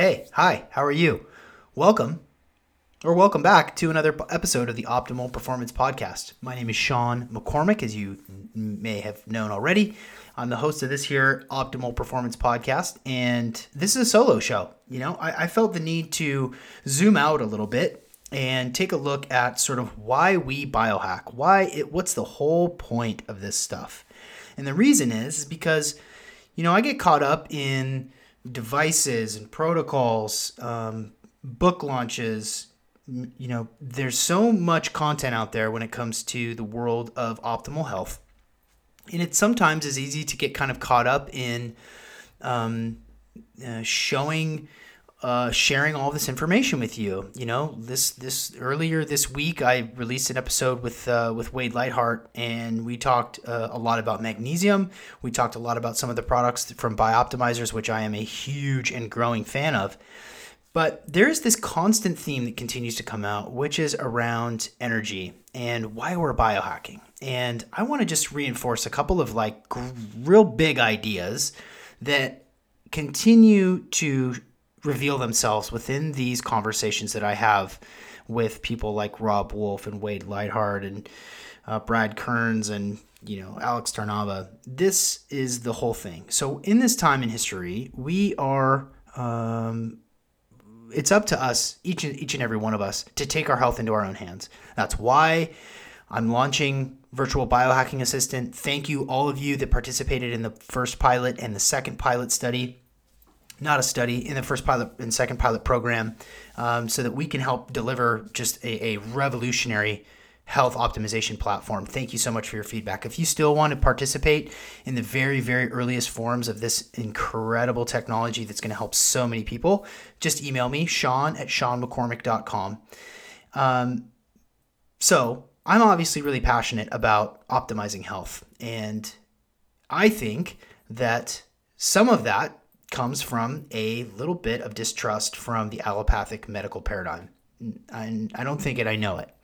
Hey, hi, how are you? Welcome, or welcome back to another episode of the Optimal Performance Podcast. My name is Sean McCormick, as you may have known already. I'm the host of this here Optimal Performance Podcast, and this is a solo show. You know, I, I felt the need to zoom out a little bit and take a look at sort of why we biohack, why it, what's the whole point of this stuff. And the reason is, is because, you know, I get caught up in devices and protocols, um, book launches. You know, there's so much content out there when it comes to the world of optimal health. And it sometimes is easy to get kind of caught up in um, uh, showing uh, sharing all this information with you. You know, this this earlier this week I released an episode with uh, with Wade Lightheart, and we talked uh, a lot about magnesium. We talked a lot about some of the products from Bioptimizers, which I am a huge and growing fan of. But there's this constant theme that continues to come out, which is around energy and why we're biohacking. And I want to just reinforce a couple of like real big ideas that continue to reveal themselves within these conversations that I have with people like Robb Wolf and Wade Lightheart and uh, Brad Kearns and you know Alex Tarnava. This is the whole thing. So in this time in history, we are. Um, it's up to us, each and each and every one of us, to take our health into our own hands. That's why I'm launching virtual biohacking assistant. Thank you all of you that participated in the first pilot and the second pilot study not a study in the first pilot and second pilot program um, so that we can help deliver just a, a, revolutionary health optimization platform. Thank you so much for your feedback. If you still want to participate in the very, very earliest forms of this incredible technology that's going to help so many people, just email me, Sean at SeanMcCormick.com. Um, so I'm obviously really passionate about optimizing health. And I think that some of that comes from a little bit of distrust from the allopathic medical paradigm. And I don't think it, I know it.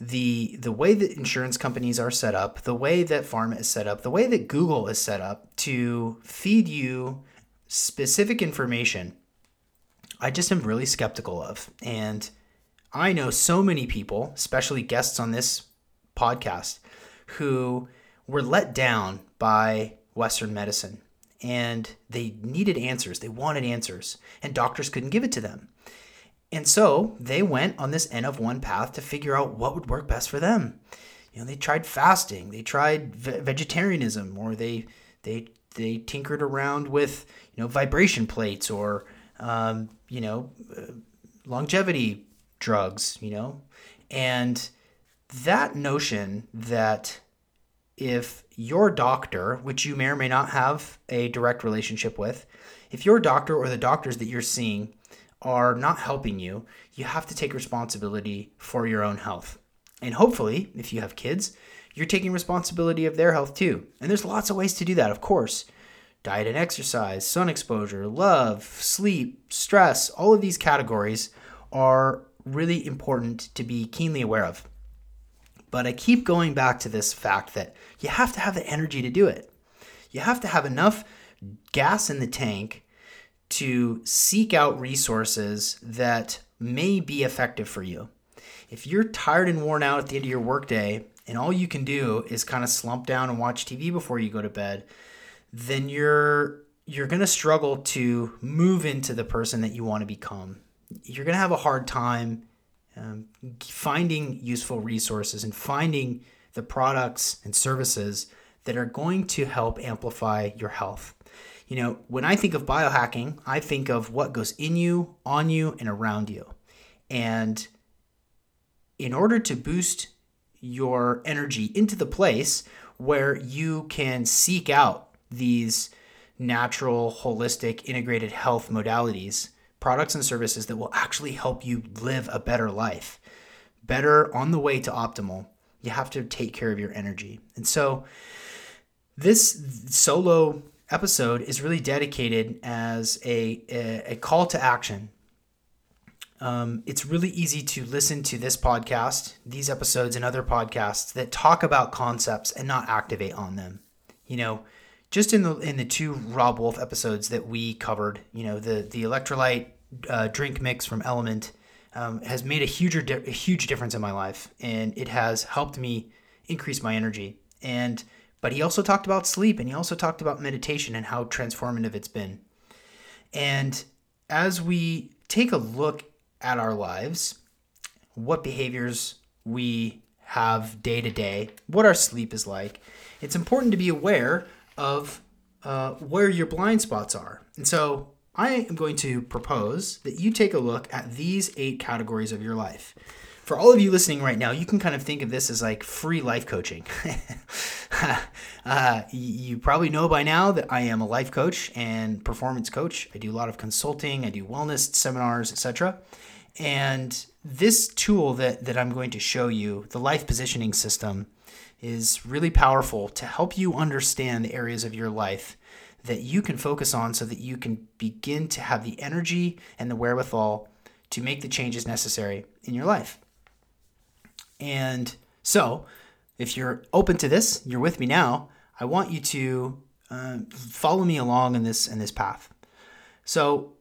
The, the way that insurance companies are set up, the way that pharma is set up, the way that Google is set up to feed you specific information, I just am really skeptical of. And I know so many people, especially guests on this podcast, who were let down by Western medicine and they needed answers. They wanted answers, and doctors couldn't give it to them. And so they went on this N of one path to figure out what would work best for them. You know, they tried fasting, they tried ve- vegetarianism, or they they they tinkered around with you know vibration plates or um, you know uh, longevity drugs. You know, and that notion that if your doctor, which you may or may not have a direct relationship with, if your doctor or the doctors that you're seeing are not helping you, you have to take responsibility for your own health. And hopefully, if you have kids, you're taking responsibility of their health too. And there's lots of ways to do that, of course. Diet and exercise, sun exposure, love, sleep, stress, all of these categories are really important to be keenly aware of. But I keep going back to this fact that you have to have the energy to do it. You have to have enough gas in the tank to seek out resources that may be effective for you. If you're tired and worn out at the end of your workday and all you can do is kind of slump down and watch TV before you go to bed, then you're you're going to struggle to move into the person that you want to become. You're going to have a hard time um, finding useful resources and finding the products and services that are going to help amplify your health. You know, when I think of biohacking, I think of what goes in you, on you, and around you. And in order to boost your energy into the place where you can seek out these natural, holistic, integrated health modalities, products and services that will actually help you live a better life, better on the way to optimal. You have to take care of your energy. And so, this solo episode is really dedicated as a, a, a call to action. Um, it's really easy to listen to this podcast, these episodes, and other podcasts that talk about concepts and not activate on them. You know, just in the in the two Robb Wolf episodes that we covered, you know, the the electrolyte uh, drink mix from LMNT um, has made a huge a huge difference in my life, and it has helped me increase my energy. And but he also talked about sleep, and he also talked about meditation and how transformative it's been. And as we take a look at our lives, what behaviors we have day to day, what our sleep is like, it's important to be aware of uh, where your blind spots are. And so I am going to propose that you take a look at these eight categories of your life. For all of you listening right now, you can kind of think of this as like free life coaching. uh, you probably know by now that I am a life coach and performance coach. I do a lot of consulting, I do wellness seminars, etc. And this tool that, that I'm going to show you, the life positioning system, is really powerful to help you understand the areas of your life that you can focus on so that you can begin to have the energy and the wherewithal to make the changes necessary in your life. And so, if you're open to this, you're with me now, I want you to uh, follow me along in this in this path. So,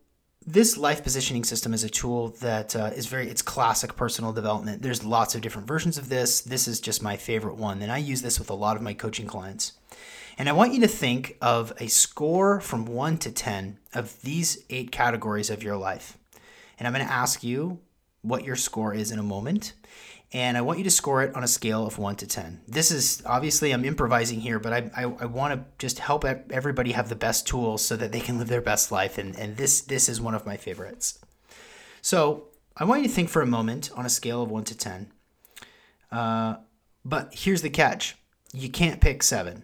this life positioning system is a tool that uh, is very it's classic personal development. There's lots of different versions of this. This is just my favorite one and i use this with a lot of my coaching clients. And i want you to think of a score from 1 to 10 of these eight categories of your life. And i'm going to ask you what your score is in a moment and I want you to score it on a scale of 1 to 10. This is obviously, I'm improvising here, but I, I, I want to just help everybody have the best tools so that they can live their best life. And, and this, this is one of my favorites. So I want you to think for a moment on a scale of 1 to 10. Uh, but here's the catch you can't pick 7.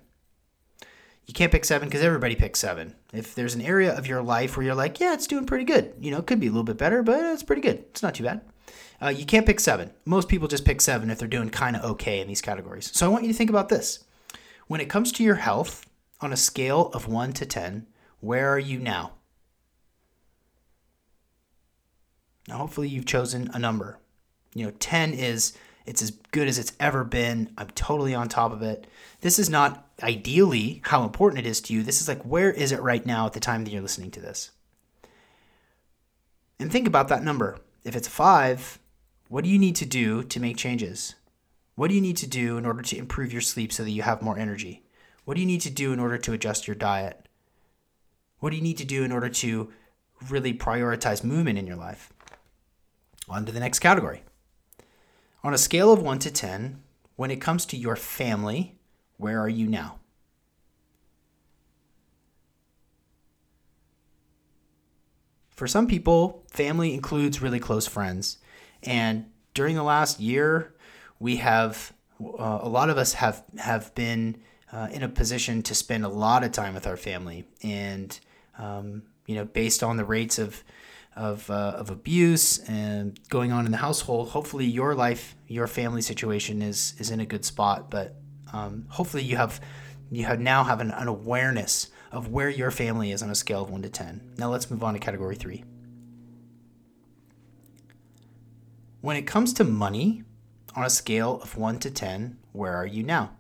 You can't pick 7 because everybody picks 7. If there's an area of your life where you're like, yeah, it's doing pretty good, you know, it could be a little bit better, but it's pretty good. It's not too bad uh, you can't pick seven. Most people just pick seven if they're doing kind of okay in these categories. So I want you to think about this. When it comes to your health, on a scale of one to 10, where are you now? Now, hopefully, you've chosen a number. You know, 10 is it's as good as it's ever been. I'm totally on top of it. This is not ideally how important it is to you. This is like, where is it right now at the time that you're listening to this? And think about that number. If it's five, what do you need to do to make changes? What do you need to do in order to improve your sleep so that you have more energy? What do you need to do in order to adjust your diet? What do you need to do in order to really prioritize movement in your life? On to the next category. On a scale of 1 to 10, when it comes to your family, where are you now? For some people, family includes really close friends. And during the last year, we have uh, a lot of us have have been uh, in a position to spend a lot of time with our family, and um, you know, based on the rates of of, uh, of abuse and going on in the household, hopefully your life, your family situation is is in a good spot. But um, hopefully you have you have now have an, an awareness of where your family is on a scale of one to ten. Now let's move on to category three. When it comes to money, on a scale of 1 to 10, where are you now?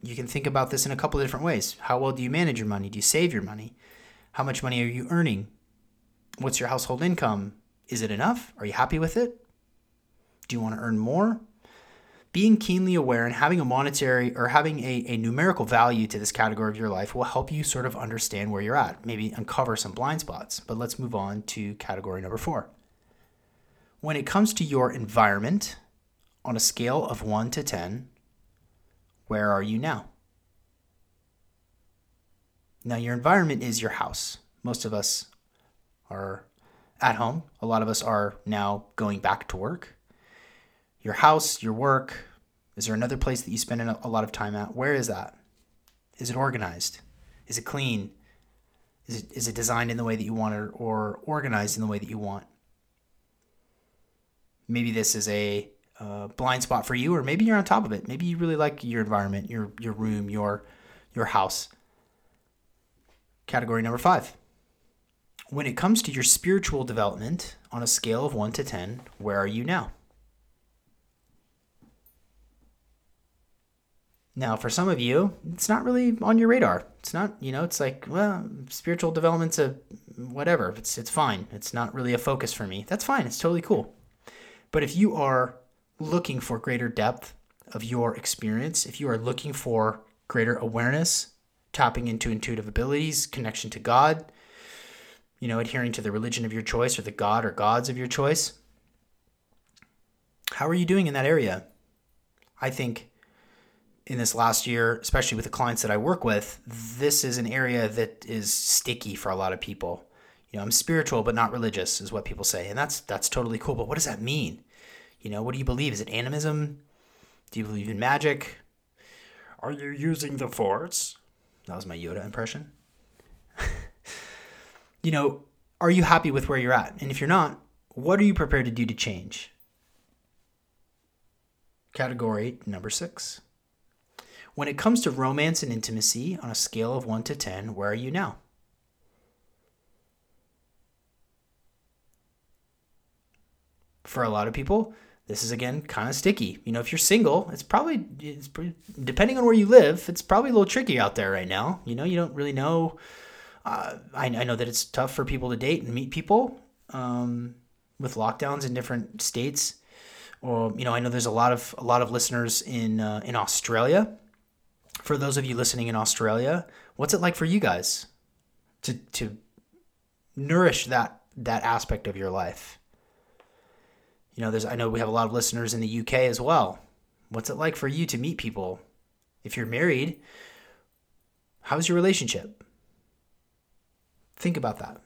You can think about this in a couple of different ways. How well do you manage your money? Do you save your money? How much money are you earning? What's your household income? Is it enough? Are you happy with it? Do you want to earn more? Being keenly aware and having a monetary or having a, a numerical value to this category of your life will help you sort of understand where you're at, maybe uncover some blind spots. But let's move on to category number four. When it comes to your environment, on a scale of 1 to 10, where are you now? Now, your environment is your house. Most of us are at home. A lot of us are now going back to work your house, your work? Is there another place that you spend a lot of time at? Where is that? Is it organized? Is it clean? Is it, is it designed in the way that you want it or organized in the way that you want? Maybe this is a uh, blind spot for you, or maybe you're on top of it. Maybe you really like your environment, your your room, your your house. Category number five. When it comes to your spiritual development on a scale of one to ten, where are you now? Now, for some of you, it's not really on your radar. It's not, you know, it's like, well, spiritual development's a whatever. It's it's fine. It's not really a focus for me. That's fine. It's totally cool. But if you are looking for greater depth of your experience, if you are looking for greater awareness, tapping into intuitive abilities, connection to God, you know, adhering to the religion of your choice or the God or gods of your choice, how are you doing in that area? I think in this last year, especially with the clients that I work with, this is an area that is sticky for a lot of people. You know, I'm spiritual but not religious is what people say, and that's that's totally cool. But what does that mean? You know, what do you believe? Is it animism? Do you believe in magic? Are you using the force? That was my Yoda impression. you know, are you happy with where you're at? And if you're not, what are you prepared to do to change? Category number six. When it comes to romance and intimacy on a scale of 1 to 10, where are you now? For a lot of people, this is again kind of sticky. You know, if you're single, it's probably it's pretty, depending on where you live, it's probably a little tricky out there right now. You know, you don't really know. Uh, I, I know that it's tough for people to date and meet people um, with lockdowns in different states. Or you know, I know there's a lot of a lot of listeners in uh, in Australia for those of you listening in Australia, what's it like for you guys to to nourish that that aspect of your life? You know, there's I know we have a lot of listeners in the UK as well. What's it like for you to meet people? If you're married, how's your relationship? Think about that.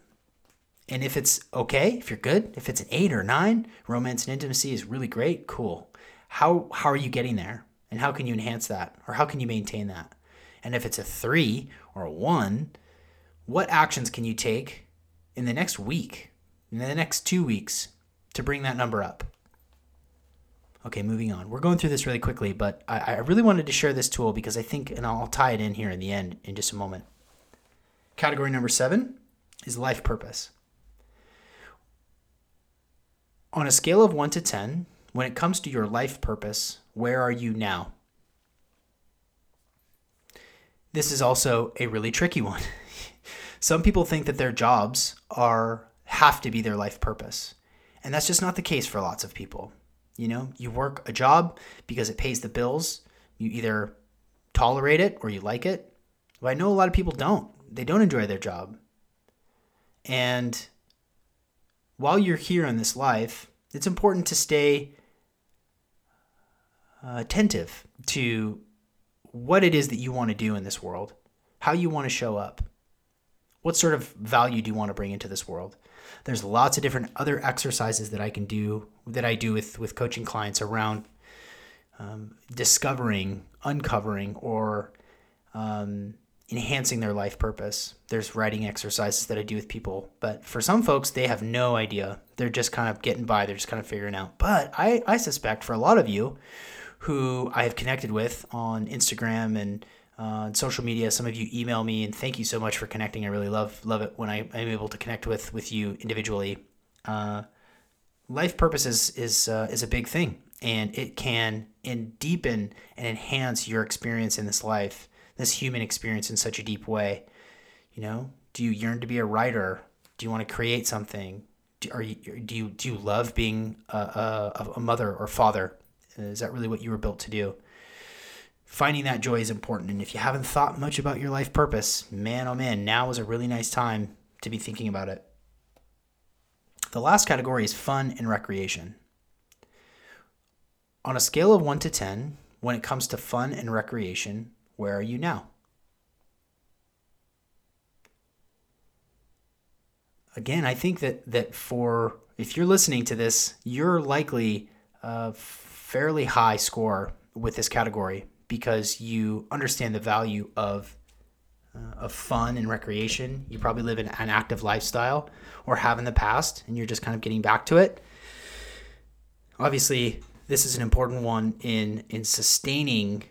And if it's okay, if you're good, if it's an 8 or 9, romance and intimacy is really great, cool. How how are you getting there? And how can you enhance that? Or how can you maintain that? And if it's a three or a one, what actions can you take in the next week, in the next two weeks to bring that number up? Okay, moving on. We're going through this really quickly, but I, I really wanted to share this tool because I think, and I'll tie it in here in the end in just a moment. Category number seven is life purpose. On a scale of one to 10, when it comes to your life purpose, where are you now? This is also a really tricky one. Some people think that their jobs are have to be their life purpose. And that's just not the case for lots of people. You know, you work a job because it pays the bills. You either tolerate it or you like it. But I know a lot of people don't. They don't enjoy their job. And while you're here in this life, it's important to stay attentive to what it is that you want to do in this world, how you want to show up, what sort of value do you want to bring into this world. There's lots of different other exercises that I can do that I do with with coaching clients around um, discovering, uncovering, or um, enhancing their life purpose. There's writing exercises that I do with people, but for some folks, they have no idea. They're just kind of getting by. They're just kind of figuring out. But I, I suspect for a lot of you who I have connected with on Instagram and uh, social media. Some of you email me, and thank you so much for connecting. I really love love it when I, am able to connect with with you individually. Uh, life purpose is is uh, is a big thing, and it can and deepen and enhance your experience in this life, this human experience in such a deep way. You know, do you yearn to be a writer? Do you want to create something? Do, are you do you do you love being a, a, a mother or father? Is that really what you were built to do? Finding that joy is important. And if you haven't thought much about your life purpose, man, oh man, now is a really nice time to be thinking about it. The last category is fun and recreation. On a scale of 1 to 10, when it comes to fun and recreation, where are you now? Again, I think that that for if you're listening to this, you're likely uh, fairly high score with this category because you understand the value of uh, of fun and recreation. You probably live in an active lifestyle or have in the past, and you're just kind of getting back to it. Obviously, this is an important one in in sustaining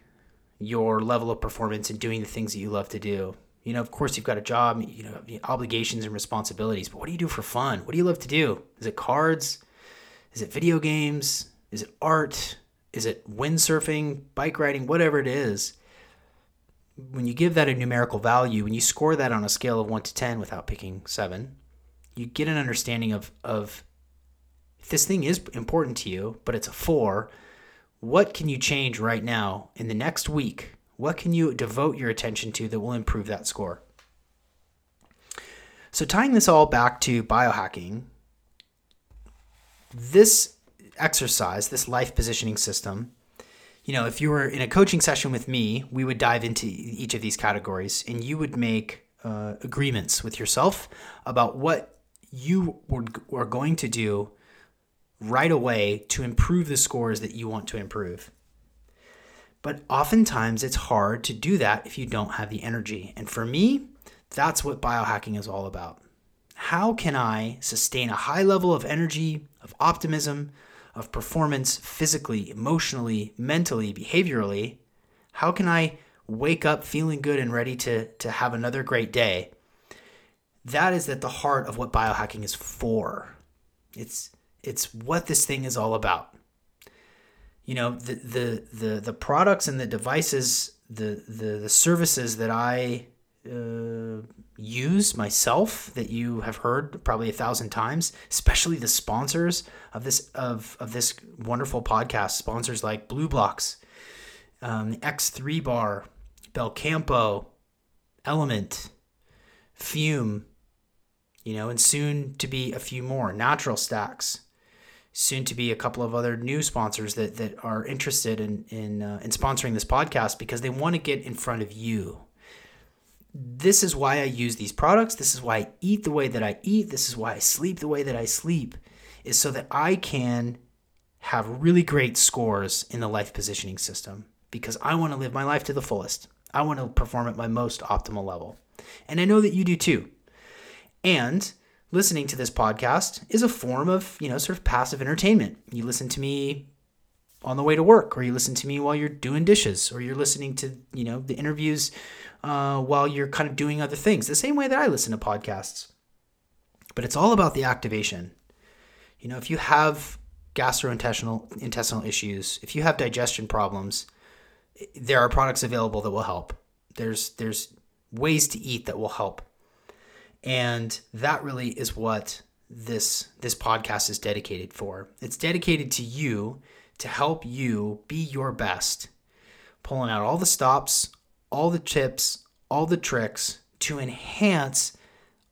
your level of performance and doing the things that you love to do. You know, of course, you've got a job, you know, obligations and responsibilities, but what do you do for fun? What do you love to do? Is it cards? Is it video games? Is it art? Is it windsurfing, bike riding, whatever it is? When you give that a numerical value, when you score that on a scale of 1 to 10 without picking 7, you get an understanding of, of this thing is important to you, but it's a 4, what can you change right now in the next week? What can you devote your attention to that will improve that score? So, tying this all back to biohacking, this exercise, this life positioning system, you know, if you were in a coaching session with me, we would dive into each of these categories and you would make uh, agreements with yourself about what you are going to do right away to improve the scores that you want to improve. But oftentimes it's hard to do that if you don't have the energy. And for me, that's what biohacking is all about. How can I sustain a high level of energy, of optimism, of performance physically, emotionally, mentally, behaviorally? How can I wake up feeling good and ready to, to have another great day? That is at the heart of what biohacking is for. It's it's what this thing is all about. You know, the the the, the products and the devices, the the, the services that I uh, use myself that you have heard probably a thousand times, especially the sponsors of this of of this wonderful podcast. Sponsors like BLUblox, um, X3 Bar, Belcampo, LMNT, Fume, you know, and soon to be a few more. Natural Stacks, soon to be a couple of other new sponsors that that are interested in in uh, in sponsoring this podcast because they want to get in front of you. This is why I use these products. This is why I eat the way that I eat. This is why I sleep the way that I sleep is so that I can have really great scores in the life positioning system because I want to live my life to the fullest. I want to perform at my most optimal level. And I know that you do too. And listening to this podcast is a form of, you know, sort of passive entertainment. You listen to me on the way to work, or you listen to me while you're doing dishes, or you're listening to, you know, the interviews uh, while you're kind of doing other things, the same way that I listen to podcasts. But it's all about the activation. You know, if you have gastrointestinal intestinal issues, if you have digestion problems, there are products available that will help. There's there's ways to eat that will help. And that really is what this this podcast is dedicated for. It's dedicated to you to help you be your best, pulling out all the stops, all the tips, all the tricks to enhance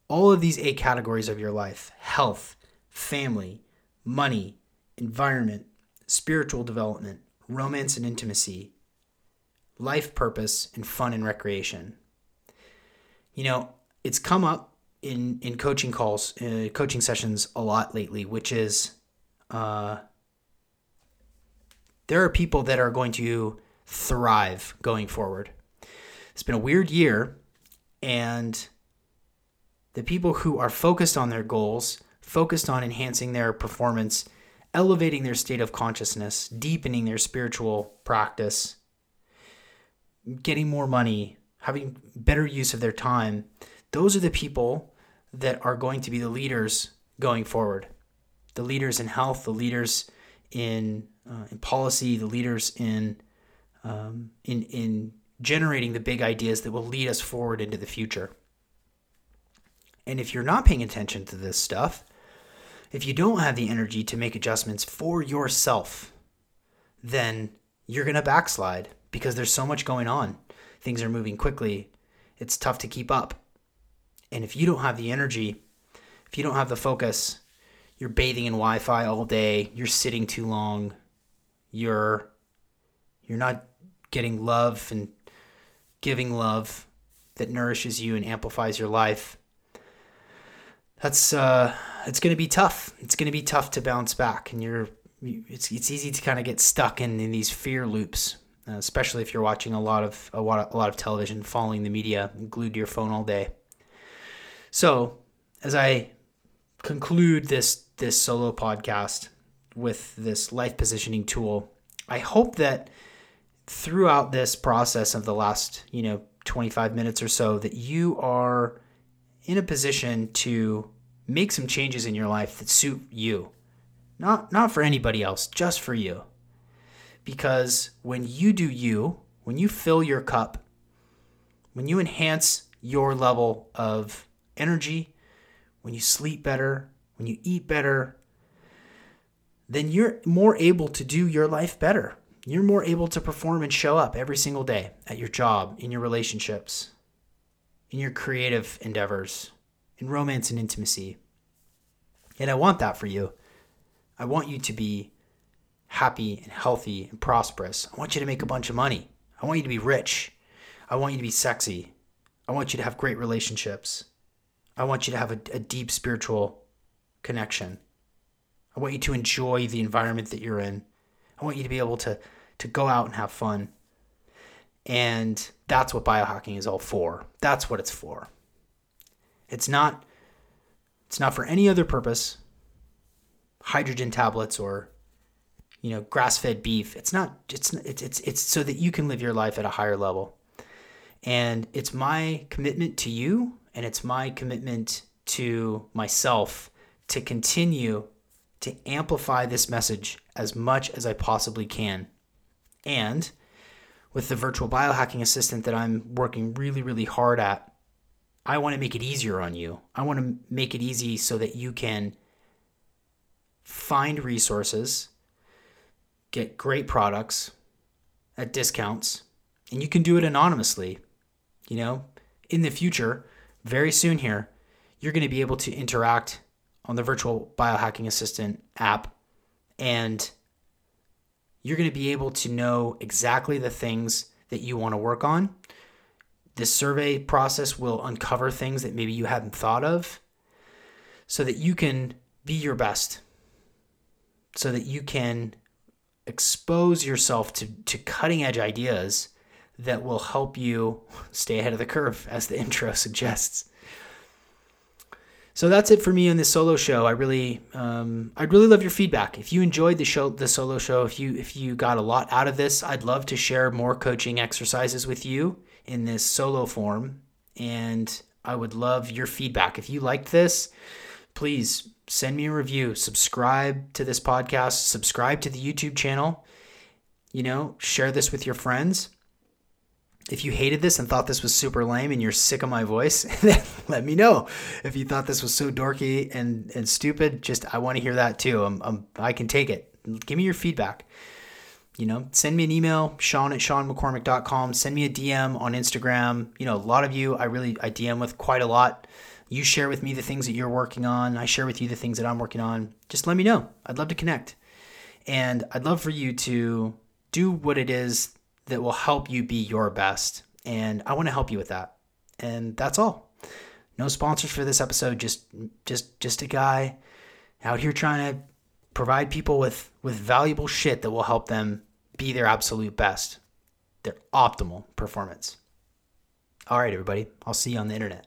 all of these eight categories of your life health, family, money, environment, spiritual development, romance and intimacy, life purpose, and fun and recreation. You know, it's come up in in coaching calls, uh, coaching sessions a lot lately, which is uh, there are people that are going to thrive going forward. It's been a weird year, and the people who are focused on their goals, focused on enhancing their performance, elevating their state of consciousness, deepening their spiritual practice, getting more money, having better use of their time, those are the people that are going to be the leaders going forward. The leaders in health, the leaders in uh, in policy, the leaders in um, in in generating the big ideas that will lead us forward into the future. And if you're not paying attention to this stuff, if you don't have the energy to make adjustments for yourself, then you're going to backslide because there's so much going on. Things are moving quickly. It's tough to keep up. And if you don't have the energy, if you don't have the focus, you're bathing in Wi-Fi all day, you're sitting too long, you're you're not getting love and giving love that nourishes you and amplifies your life. That's uh it's going to be tough. It's going to be tough to bounce back and you're it's it's easy to kind of get stuck in in these fear loops uh, especially if you're watching a lot of a lot of, a lot of television, following the media, glued to your phone all day. So, as I conclude this this solo podcast with this life positioning tool, I hope that throughout this process of the last, you know, 25 minutes or so that you are in a position to make some changes in your life that suit you. Not not for anybody else, just for you. Because when you do you, when you fill your cup, when you enhance your level of energy, when you sleep better, when you eat better, then you're more able to do your life better. You're more able to perform and show up every single day at your job, in your relationships, in your creative endeavors, in romance and intimacy. And I want that for you. I want you to be happy and healthy and prosperous. I want you to make a bunch of money. I want you to be rich. I want you to be sexy. I want you to have great relationships. I want you to have a, a deep spiritual connection. I want you to enjoy the environment that you're in. I want you to be able to to go out and have fun. And that's what biohacking is all for. That's what it's for. It's not it's not for any other purpose. Hydrogen tablets or you know, grass-fed beef. It's not it's it's it's it's so that you can live your life at a higher level. And it's my commitment to you and it's my commitment to myself to continue to amplify this message as much as I possibly can. And with the virtual biohacking assistant that I'm working really, really hard at, I want to make it easier on you. I want to make it easy so that you can find resources, get great products at discounts, and you can do it anonymously. You know, in the future, very soon here, you're going to be able to interact on the virtual biohacking assistant app and you're going to be able to know exactly the things that you want to work on. This survey process will uncover things that maybe you hadn't thought of so that you can be your best, so that you can expose yourself to, to cutting edge ideas that will help you stay ahead of the curve, as the intro suggests. So that's it for me on this solo show. I really, um, I'd really love your feedback. If you enjoyed the show, the solo show, if you if you got a lot out of this, I'd love to share more coaching exercises with you in this solo form, and I would love your feedback. If you liked this, please send me a review, subscribe to this podcast, subscribe to the YouTube channel. You know, share this with your friends if you hated this and thought this was super lame and you're sick of my voice, then let me know. If you thought this was so dorky and, and stupid, just I want to hear that too. I'm, I'm, I can take it. Give me your feedback. You know, send me an email, Sean at SeanMcCormick.com. Send me a DM on Instagram. You know, a lot of you I really I DM with quite a lot. You share with me the things that you're working on. I share with you the things that I'm working on. Just let me know. I'd love to connect. And I'd love for you to do what it is that will help you be your best. And I want to help you with that. And that's all. No sponsors for this episode, just just just a guy out here trying to provide people with with valuable shit that will help them be their absolute best, their optimal performance. All right, everybody. I'll see you on the internet.